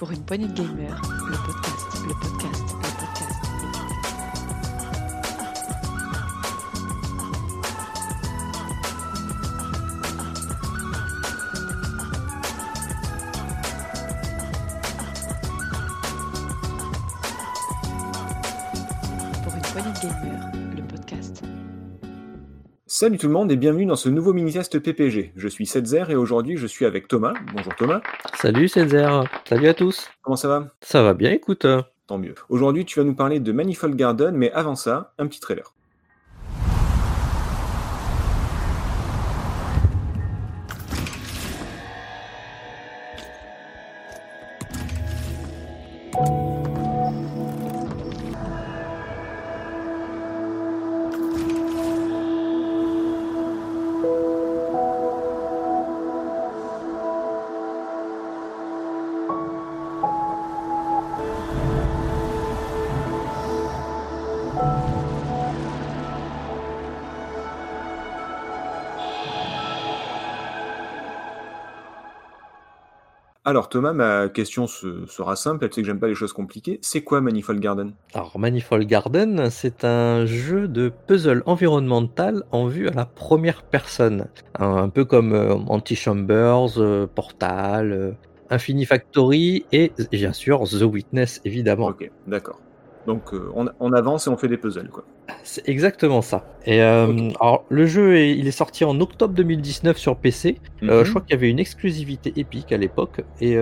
Pour une poignée de gamers, le podcast, le podcast, le podcast. Pour une poignée podcast. Salut tout le monde et bienvenue dans ce nouveau mini-test PPG. Je suis Setzer et aujourd'hui je suis avec Thomas. Bonjour Thomas, Salut Césaire, salut à tous. comment ça va? Ça va bien, écoute. Tant mieux. Aujourd'hui tu vas nous parler de Manifold Garden, mais avant ça, un petit trailer. Alors Thomas, ma question se- sera simple, elle sait que j'aime pas les choses compliquées. C'est quoi Manifold Garden? Alors, Manifold Garden, c'est un jeu de puzzle environnemental en vue à la première personne. Un, un peu comme euh, Anti-Chambers, euh, Portal, euh, Infini Factory et bien sûr The Witness, évidemment. Ok, d'accord. Donc euh, on, on avance et on fait des puzzles quoi. C'est exactement ça. Et euh, alors, le jeu, est, il est sorti en octobre 2019 sur PC. Euh, Mhm. je crois qu'il y avait une exclusivité Epic à l'époque et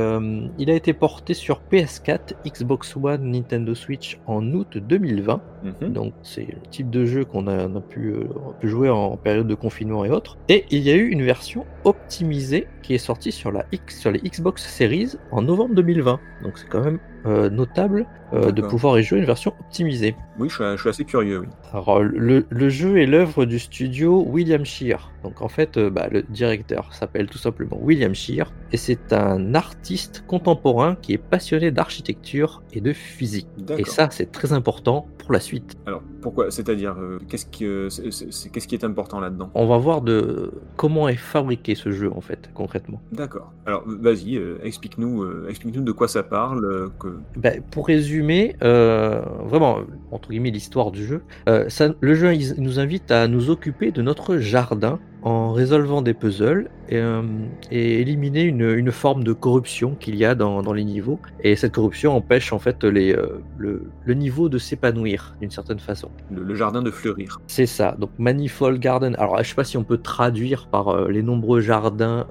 il a été porté sur PS4, Xbox One, Nintendo Switch en août 2020. Mhm. Donc c'est le type de jeu qu'on a, on a pu, euh, pu jouer en période de confinement et autres. Et il y a eu une version optimisée qui est sortie sur la X, sur les Xbox Series en novembre 2020. Donc c'est quand même euh, notable euh, de pouvoir y jouer une version optimisée. Oui, je suis, je suis assez curieux, oui. Alors, le, le jeu est l'œuvre du studio William Shear. Donc, en fait, bah, le directeur s'appelle tout simplement William Shear. Et c'est un artiste contemporain qui est passionné d'architecture et de physique. Et ça, c'est très important pour la suite. Alors pourquoi? C'est-à-dire, euh, qu'est-ce qui, euh, c'est- c'est- c'est- qu'est-ce qui est important là-dedans? On va voir de comment est fabriqué ce jeu, en fait, concrètement. D'accord. Alors vas-y, euh, explique-nous, euh, explique-nous de quoi ça parle. que... Ben, pour résumer, vraiment, entre guillemets, l'histoire du jeu, ça, le jeu il nous invite à nous occuper de notre jardin en résolvant des puzzles et, euh, et éliminer une, une forme de corruption qu'il y a dans, dans les niveaux. Et cette corruption empêche en fait les, euh, le, le niveau de s'épanouir d'une certaine façon. Le, le jardin de fleurir. C'est ça, donc Manifold Garden. Alors, je sais pas si on peut traduire par euh, les nombreux jardins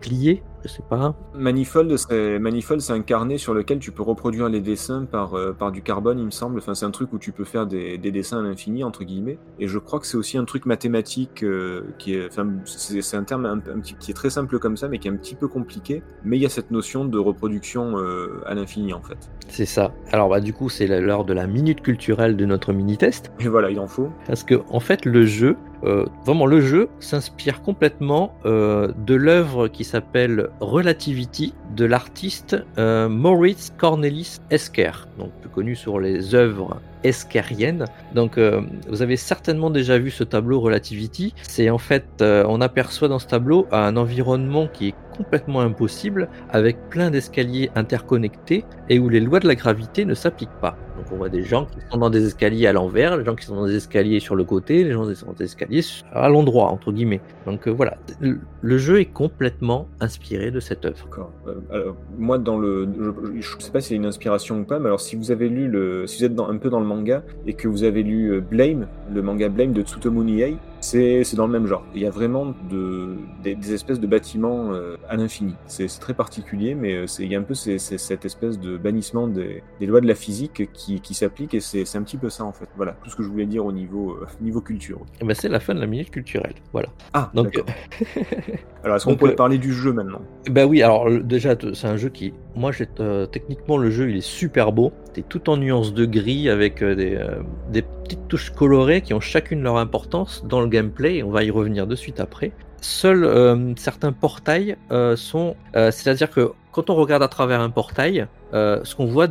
pliés, je sais pas. Manifold, c'est Manifold, c'est un carnet sur lequel tu peux reproduire les dessins par, euh, par du carbone, il me semble. Enfin, c'est un truc où tu peux faire des, des dessins à l'infini entre guillemets. Et je crois que c'est aussi un truc mathématique euh, qui est, enfin, c'est un terme un, un petit, qui est très simple comme ça, mais qui est un petit peu compliqué. Mais il y a cette notion de reproduction euh, à l'infini en fait. C'est ça. Alors, bah, du coup, c'est l'heure de la minute culturelle de notre mini-test. Et voilà, il en faut. Parce que en fait, le jeu, euh, vraiment le jeu, s'inspire complètement euh, de l'œuvre qui s'appelle Relativity de l'artiste euh, Moritz Cornelis Esker, donc plus connu sur les œuvres eskeriennes. Donc, euh, vous avez certainement déjà vu ce tableau Relativity. C'est en fait, on aperçoit dans ce tableau un environnement qui est complètement impossible, avec plein d'escaliers interconnectés et où les lois de la gravité ne s'appliquent pas. Donc on voit des gens qui sont dans des escaliers à l'envers, les gens qui sont dans des escaliers sur le côté, les gens qui sont dans des escaliers à l'endroit, entre guillemets. Donc euh, voilà, le, jeu est complètement inspiré de cette œuvre. D'accord. Euh, alors, moi, dans le, je, je sais pas si c'est une inspiration ou pas, mais alors si vous avez lu le, si vous êtes un peu dans le manga et que vous avez lu euh, Blame, le manga Blame de Tsutomu Nihei, c'est c'est dans le même genre. Il y a vraiment de, des, espèces de bâtiments euh, à l'infini. C'est très particulier, mais c'est il y a un peu cette espèce de bannissement des, des lois de la physique qui, qui s'applique et c'est un petit peu ça en fait. Voilà, tout ce que je voulais dire au niveau euh, niveau culture. Et ben c'est la fin de la minute culturelle. Voilà. Ah, Donc, d'accord. Alors, est-ce qu'on pourrait euh, parler du jeu maintenant? Bah oui, alors déjà c'est un jeu qui, moi euh, techniquement le jeu il est super beau, c'est tout en nuances de gris avec euh, des, euh, des petites touches colorées qui ont chacune leur importance dans le gameplay et on va y revenir de suite après. Seuls euh, certains portails euh, sont, euh, c'est-à-dire que quand on regarde à travers un portail, euh, ce qu'on voit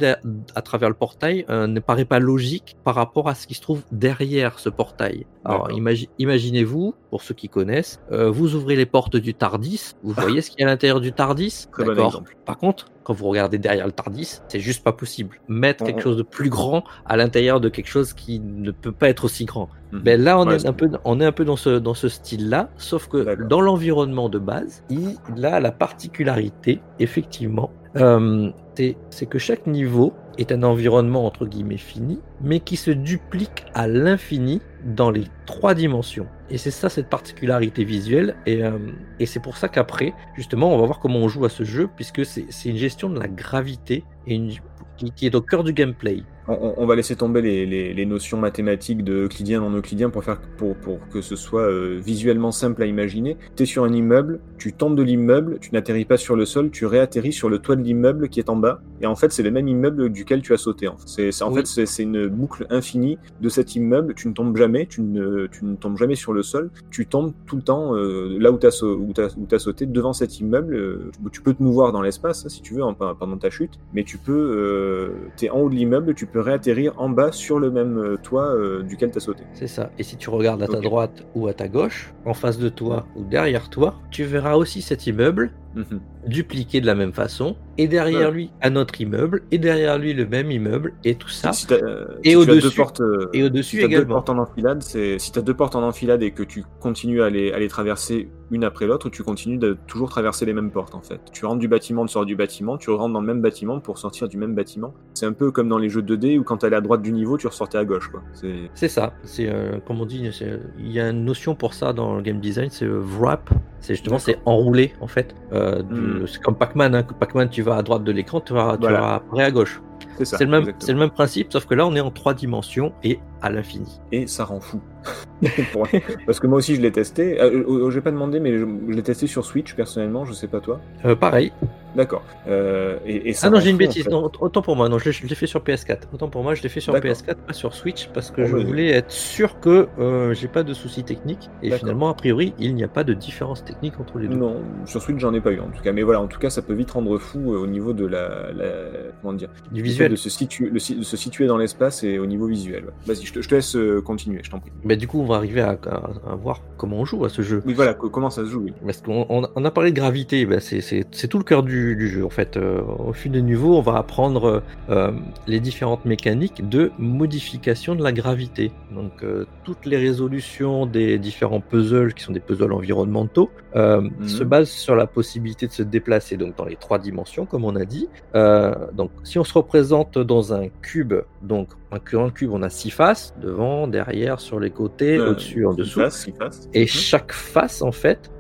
à travers le portail euh, ne paraît pas logique par rapport à ce qui se trouve derrière ce portail. Alors imagi- imaginez-vous, pour ceux qui connaissent, euh, vous ouvrez les portes du Tardis, vous voyez ce qu'il y a à l'intérieur du Tardis? Très bon D'accord. exemple. Par contre, quand vous regardez derrière le Tardis, c'est juste pas possible. Mettre On- quelque on- chose de plus grand à l'intérieur de quelque chose qui ne peut pas être aussi grand. Mhm. Ben là, on, Ouais, est un peu, on est un peu dans ce, dans ce style-là, sauf que dans l'environnement de base, il a la particularité, effectivement, euh, c'est que chaque niveau est un environnement entre guillemets fini, mais qui se duplique à l'infini dans les trois dimensions. Et c'est ça cette particularité visuelle, et, euh, c'est pour ça qu'après, justement, on va voir comment on joue à ce jeu, puisque c'est une gestion de la gravité et une, qui est au cœur du gameplay. On, va laisser tomber les, notions mathématiques de euclidien non euclidien pour faire pour, pour que ce soit euh, visuellement simple à imaginer. Tu es sur un immeuble, tu tombes de l'immeuble, tu n'atterris pas sur le sol, tu réatterris sur le toit de l'immeuble qui est en bas. Et en fait, c'est le même immeuble duquel tu as sauté. En, fait. C'est- c'est- en Oui. fait, c'est c'est une boucle infinie de cet immeuble. Tu ne tombes jamais, tu ne, tu ne tombes jamais sur le sol. Tu tombes tout le temps euh, là où tu as, où où sauté, devant cet immeuble. Euh, tu peux te mouvoir dans l'espace, hein, si tu veux, en- pendant ta chute. Mais tu peux, tu es en haut de l'immeuble, tu peux réatterrir en bas sur le même euh, toit euh, duquel tu as sauté. C'est ça. Et si tu regardes à ta droite ou à ta gauche, en face de toi ou derrière toi, tu verras aussi cet immeuble Mhm. dupliqué de la même façon, et derrière Ouais. lui un autre immeuble, et derrière lui le même immeuble, et tout ça. Si euh, Et si au-dessus- deux portes, et au-dessus si deux portes en enfilade, si tu as deux portes en enfilade et que tu continues à les, à les traverser une après l'autre, tu continues de toujours traverser les mêmes portes en fait. Tu rentres du bâtiment, tu sors du bâtiment, tu rentres dans le même bâtiment pour sortir du même bâtiment. C'est un peu comme dans les jeux 2D où quand t'allais à droite du niveau, tu ressortais à gauche quoi. C'est ça. C'est euh, comme on dit, il y a une notion pour ça dans le game design, c'est euh, wrap. C'est justement c'est enroulé en fait. Euh, du- Mm. C'est comme Pac-Man. Hein. Pac-Man, tu vas à droite de l'écran, tu vas, tu Voilà. vas après à gauche. C'est le même, le principe, sauf que là on est en trois dimensions et à l'infini. Et ça rend fou. Parce que moi aussi je l'ai testé. Euh, euh, j'ai pas demandé, mais je, je l'ai testé sur Switch personnellement. Je sais pas toi. Euh, pareil. D'accord. Euh, et, et ça Ah non, j'ai une en bêtise. fait. Non, autant pour moi. Non, je, l'ai- fait sur PS4. Autant pour moi, je l'ai fait sur D'accord. PS4, pas sur Switch, parce que je voulais être sûr que euh, j'ai pas de soucis techniques. Et finalement, a priori, il n'y a pas de différence technique entre les deux. Non, sur Switch j'en ai pas eu en tout cas. Mais voilà, en tout cas ça peut vite rendre fou euh, au niveau de la, la comment dire, Du visuel. de se situer, de se situer dans l'espace et au niveau visuel. ouais. Vas-y, je te, je te laisse euh, continuer, je t'en prie. Bah, du coup, on va arriver à, à- à voir comment on joue à ce jeu. Oui, voilà, co- comment ça se joue. Oui. Parce qu'on on- on a parlé de gravité, bah, c'est tout le cœur du, du jeu. En fait, Euh, au fil des niveaux, on va apprendre euh, les différentes mécaniques de modification de la gravité. Donc, euh, toutes les résolutions des différents puzzles, qui sont des puzzles environnementaux, Mhm. se basent sur la possibilité de se déplacer donc dans les trois dimensions, comme on a dit. Donc, si on se représente dans un cube, donc un cu- un cube, on a six faces devant, derrière, sur les côtés, au-dessus, en dessous. faces, six faces. Et Mhm. chaque face, en fait,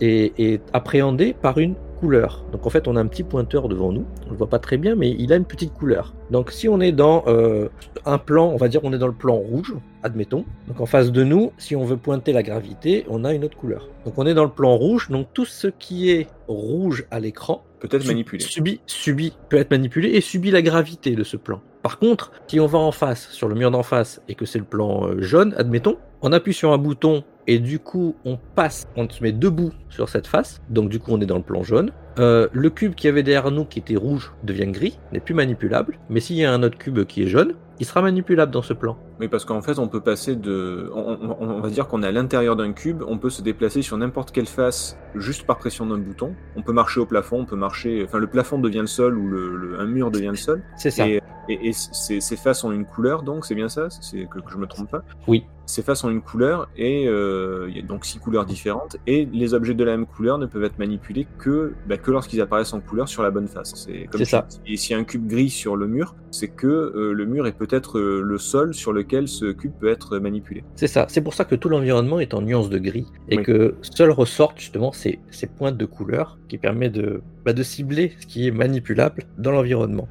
est, est appréhendée par une couleur. Donc, en fait, on a un petit pointeur devant nous. On le voit pas très bien, mais il a une petite couleur. Donc, si on est dans euh, un plan, on va dire on est dans le plan rouge, admettons. Donc, en face de nous, si on veut pointer la gravité, on a une autre couleur. Donc, on est dans le plan rouge. Donc, tout ce qui est rouge à l'écran Peut-être Sub- manipulé. Subit, subit, peut être manipulé et subit la gravité de ce plan. Par contre, si on va en face, sur le mur d'en face, et que c'est le plan euh, jaune, admettons, on appuie sur un bouton et du coup on passe, on se met debout sur cette face, donc du coup on est dans le plan jaune. Euh, le cube qui avait derrière nous, qui était rouge, devient gris, n'est plus manipulable. Mais s'il y a un autre cube qui est jaune, il sera manipulable dans ce plan. Oui, parce qu'en fait, on peut passer de. On, on- on va dire qu'on est à l'intérieur d'un cube, on peut se déplacer sur n'importe quelle face juste par pression d'un bouton. On peut marcher au plafond, on peut marcher. Enfin, le plafond devient le sol ou le, le- un mur devient le sol. C'est ça. Et, et, et ces, ces faces ont une couleur, donc c'est bien ça? C'est que, que je me trompe pas? Oui. Ces faces ont une couleur et euh, il y a donc six couleurs différentes. Et les objets de la même couleur ne peuvent être manipulés que, bah, que lorsqu'ils apparaissent en couleur sur la bonne face. C'est comme ça. Et s'il y a un cube gris sur le mur, c'est que euh, le mur est peut-être euh, le sol sur lequel ce cube peut être manipulé. C'est ça. C'est pour ça que tout l'environnement est en nuances de gris et Oui. que seuls ressortent justement ces, ces pointes de couleur qui permettent de, bah, de cibler ce qui est manipulable dans l'environnement.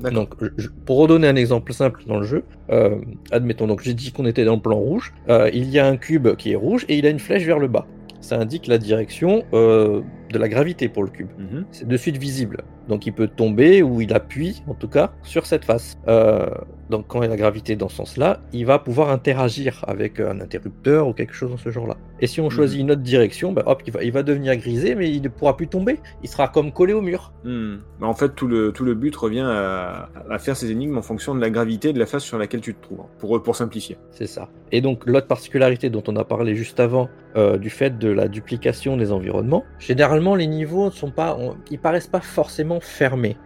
D'accord. Donc, je- pour redonner un exemple simple dans le jeu, euh, admettons, donc j'ai dit qu'on était dans le plan rouge, euh, il y a un cube qui est rouge et il a une flèche vers le bas. Ça indique la direction euh, de la gravité pour le cube. Mhm. C'est de suite visible. Donc il peut tomber ou il appuie, en tout cas, sur cette face. Euh, donc quand il y a la gravité dans ce sens-là, il va pouvoir interagir avec un interrupteur ou quelque chose dans ce genre-là. Et si on choisit une autre direction, bah, hop, il va, il va devenir grisé, mais il ne pourra plus tomber. Il sera comme collé au mur. Hmm. Bah, en fait, tout le, tout le but revient à, à faire ces énigmes en fonction de la gravité et de la face sur laquelle tu te trouves, pour, pour simplifier. C'est ça. Et donc l'autre particularité dont on a parlé juste avant, euh, du fait de la duplication des environnements, généralement les niveaux ne sont pas, on- ils paraissent pas forcément fermés.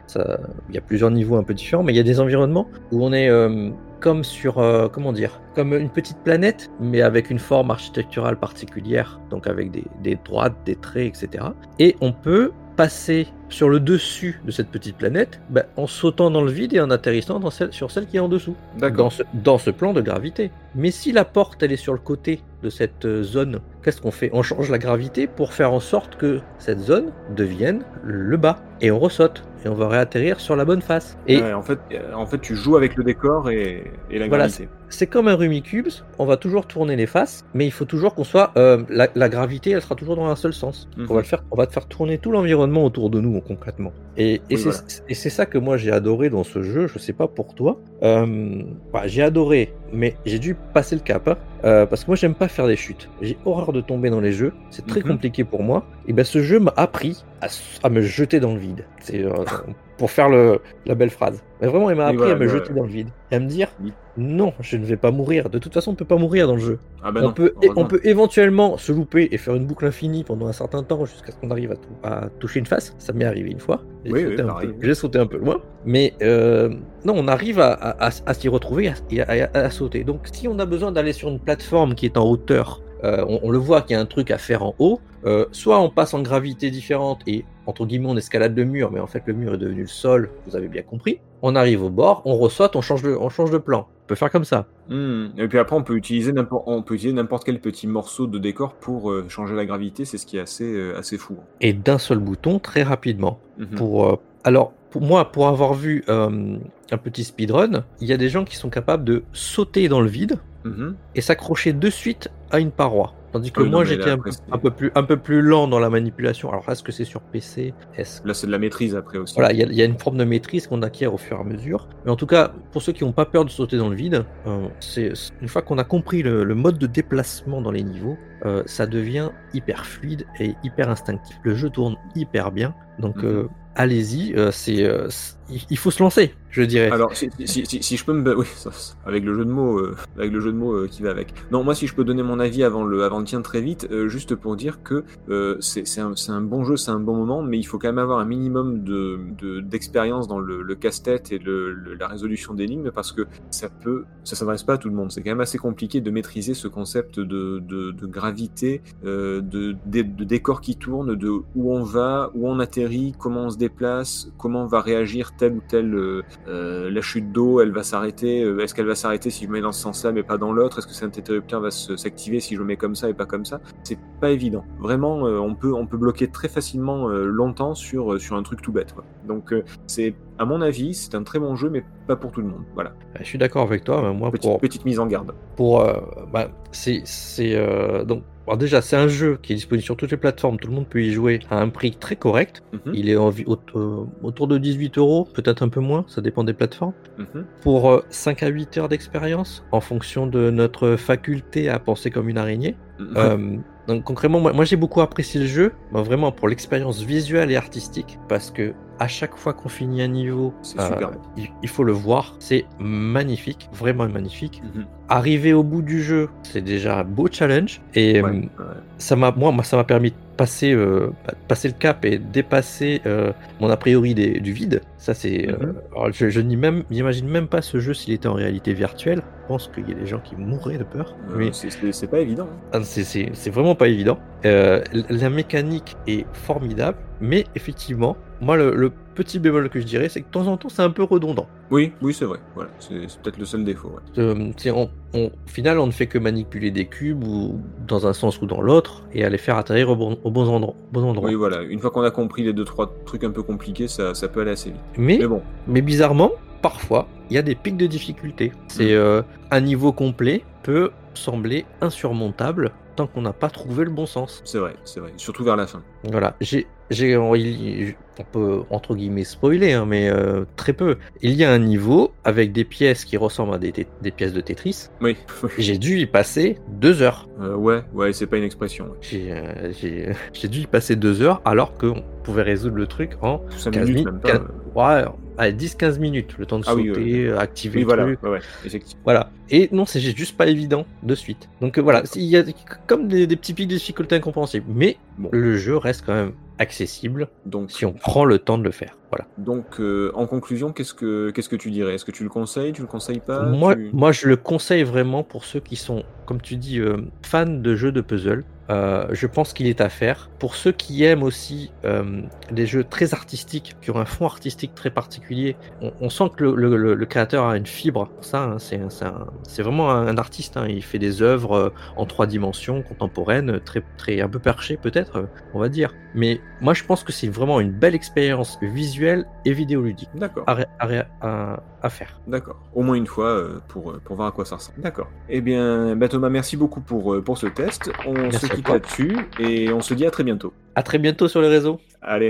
Il y a plusieurs niveaux un peu différents, mais il y a des environnements où on est euh, comme sur, euh, comment dire, comme une petite planète, mais avec une forme architecturale particulière, donc avec des, des droites, des traits, etc. Et on peut passer sur le dessus de cette petite planète bah, en sautant dans le vide et en atterrissant dans celle, sur celle qui est en dessous dans ce, dans ce plan de gravité. Mais si la porte elle est sur le côté de cette euh, zone, qu'est-ce qu'on fait? On change la gravité pour faire en sorte que cette zone devienne le bas. Et on ressaute. Et on va réatterrir sur la bonne face. Et Ouais, en, fait, euh, en fait, tu joues avec le décor et, et la Voilà, gravité. c'est comme un Rumicubes, on va toujours tourner les faces, mais il faut toujours qu'on soit... euh, la, la gravité, elle sera toujours dans un seul sens. Mhm. On, va le faire, on va te faire tourner tout l'environnement autour de nous concrètement. Et, et Oui, c'est voilà. ça que moi j'ai adoré dans ce jeu, je sais pas pour toi. Euh, bah, j'ai adoré, mais j'ai dû passer le cap. hein. Euh, parce que moi j'aime pas faire des chutes. J'ai horreur de tomber dans les jeux, c'est très Mhm. compliqué pour moi. Et ben ce jeu m'a appris à, à me jeter dans le vide. C'est euh, pour faire le, la belle phrase. Mais vraiment, il m'a appris voilà, à me jeter dans le vide et à me dire Oui. non, je ne vais pas mourir. De toute façon, on peut pas mourir dans le jeu. Ah bah on, non, peut, on peut éventuellement se louper et faire une boucle infinie pendant un certain temps jusqu'à ce qu'on arrive à, tou- à toucher une face. Ça m'est arrivé une fois. J'ai Oui, sauté oui, sauté un peu loin. Mais euh, non, on arrive à, à- à- à s'y retrouver et à, sauter. Donc si on a besoin d'aller sur une plateforme qui est en hauteur, euh, on, on le voit qu'il y a un truc à faire en haut. euh, soit on passe en gravité différente et entre guillemets on escalade le mur, mais en fait le mur est devenu le sol, vous avez bien compris. On arrive au bord, on ressaute, on change de, on change de plan. On peut faire comme ça. Hmm. Et puis après, on peut utiliser n'importe, quel petit morceau de décor pour euh, changer la gravité. C'est ce qui est assez, euh, assez fou. Et d'un seul bouton très rapidement. Mhm. pour euh, alors pour moi pour avoir vu un petit speedrun il y a des gens qui sont capables de sauter dans le vide Mhm. et s'accrocher de suite à une paroi tandis que Ah oui, moi j'étais un, peu- c'est- un peu plus un peu plus lent dans la manipulation alors est-ce que c'est sur PC Là, c'est de la maîtrise après aussi. voilà, il y, a- il y a une forme de maîtrise qu'on acquiert au fur et à mesure. Mais en tout cas, pour ceux qui n'ont pas peur de sauter dans le vide, euh, c'est une fois qu'on a compris le, le mode de déplacement dans les niveaux, euh, ça devient hyper fluide et hyper instinctif. Le jeu tourne hyper bien, donc Mhm. euh, allez-y. c'est- il faut se lancer, je dirais. Alors, si, si, si, si je peux me, oui, avec le jeu de mots, euh, avec le jeu de mots euh, qui va avec. Non, moi, si je peux donner mon avis avant le, avant le tien très vite, euh, juste pour dire que euh, c'est un, un bon jeu, c'est un bon moment, mais il faut quand même avoir un minimum de de- d'expérience dans le, le casse-tête et le, le- la résolution d'énigmes parce que ça peut, ça s'adresse pas à tout le monde. C'est quand même assez compliqué de maîtriser ce concept de, de, de gravité, euh, de, de, de décor qui tourne, de où on va, où on atterrit, comment on se déplace, comment va réagir telle ou telle euh, euh, la chute d'eau, elle va s'arrêter. euh, Est-ce qu'elle va s'arrêter si je mets dans ce sens-là mais pas dans l'autre? Est-ce que cet interrupteur va s'activer si je le mets comme ça et pas comme ça? C'est pas évident. Vraiment, on peut on peut bloquer très facilement longtemps sur sur un truc tout bête. quoi. Donc c'est à mon avis c'est un très bon jeu mais pas pour tout le monde. Voilà. Je suis d'accord avec toi. mais Moi, Petite pour, petite mise en garde. pour euh, bah, c'est c'est euh, donc alors déjà c'est un jeu qui est disponible sur toutes les plateformes. Tout le monde peut y jouer à un prix très correct. Mhm, Il est en, vi- au- euh, autour de 18 euros, peut-être un peu moins, ça dépend des plateformes. mhm. Pour euh, 5 à 8 heures d'expérience, en fonction de notre faculté à penser comme une araignée. Mhm. Euh, donc concrètement, moi, moi, j'ai beaucoup apprécié le jeu, vraiment pour l'expérience visuelle et artistique, parce que à chaque fois qu'on finit un niveau, superbe. il, il faut le voir, c'est magnifique, vraiment magnifique. Mhm. Arriver au bout du jeu, c'est déjà un beau challenge, et Ouais, euh, ouais. ça m'a moi, moi ça m'a permis de passer euh, bah, passer le cap et dépasser euh, mon a priori des- du vide ça c'est euh, Mhm. je, je n'y même même pas ce jeu s'il était en réalité virtuelle je pense qu'il y a des gens qui mourraient de peur mais c'est- pas évident. hein. ah, c'est- vraiment pas évident la mécanique est formidable mais effectivement moi le, le petit bémol que je dirais c'est que de temps en temps c'est un peu redondant Oui, oui, c'est vrai. Voilà, c'est peut-être le seul défaut. ouais. Euh, on- on- au final, on ne fait que manipuler des cubes ou dans un sens ou dans l'autre et à les faire atterrir au bon, au bon endroit. au bon endroit. Oui, voilà. Une fois qu'on a compris les deux trois trucs un peu compliqués, ça, ça peut aller assez vite. mais, Mais bon, mais bizarrement, parfois, il y a des pics de difficulté. C'est Mm. euh, un niveau complet peut sembler insurmontable tant qu'on n'a pas trouvé le bon sens. c'est vrai, c'est vrai. Surtout vers la fin. Voilà, j'ai j'ai, on, peut entre guillemets spoiler, hein, mais euh, très peu. Il y a un niveau avec des pièces qui ressemblent à des, pièces de Tetris. Oui. J'ai dû y passer deux heures. Euh, ouais, ouais, c'est pas une expression. J'ai, euh, j'ai, j'ai dû y passer deux heures alors qu'on pouvait résoudre le truc en 5 15 minutes, mi- même pas. quin- ouais, allez, 10-15 minutes, le temps de Ah oui, sauter, activer Oui, le voilà, truc. ouais, ouais, effectivement. Voilà. Et non, c'est juste pas évident de suite. Donc euh, voilà, il y a comme des, des petits pics de difficulté incompréhensibles. Mais Bon. le jeu reste quand même accessible Donc, si on prend le temps de le faire. Voilà. donc euh, en conclusion, qu'est-ce que qu'est-ce que tu dirais? Est-ce que tu le conseilles? Tu le conseilles pas? Moi, Tu- moi, je le conseille vraiment pour ceux qui sont, comme tu dis, euh, fans de jeux de puzzle. Euh, je pense qu'il est à faire. Pour ceux qui aiment aussi des jeux très artistiques, qui ont un fond artistique très particulier, on, on sent que le, le- le- le créateur a une fibre. pour Ça, hein, c'est vraiment un, artiste. hein. Il fait des œuvres en trois dimensions, contemporaines, très, très un peu perchées peut-être, euh, on va dire. Mais moi, je pense que c'est vraiment une belle expérience visuelle et vidéoludique D'accord. à, ré- à ré- à- à faire. D'accord. Au moins une fois euh, pour, euh, pour voir à quoi ça ressemble. D'accord. Eh bien, bah, Thomas, merci beaucoup pour, pour ce test. On Merci se quitte là-dessus et on se dit à très bientôt. À très bientôt sur les réseaux. Allez,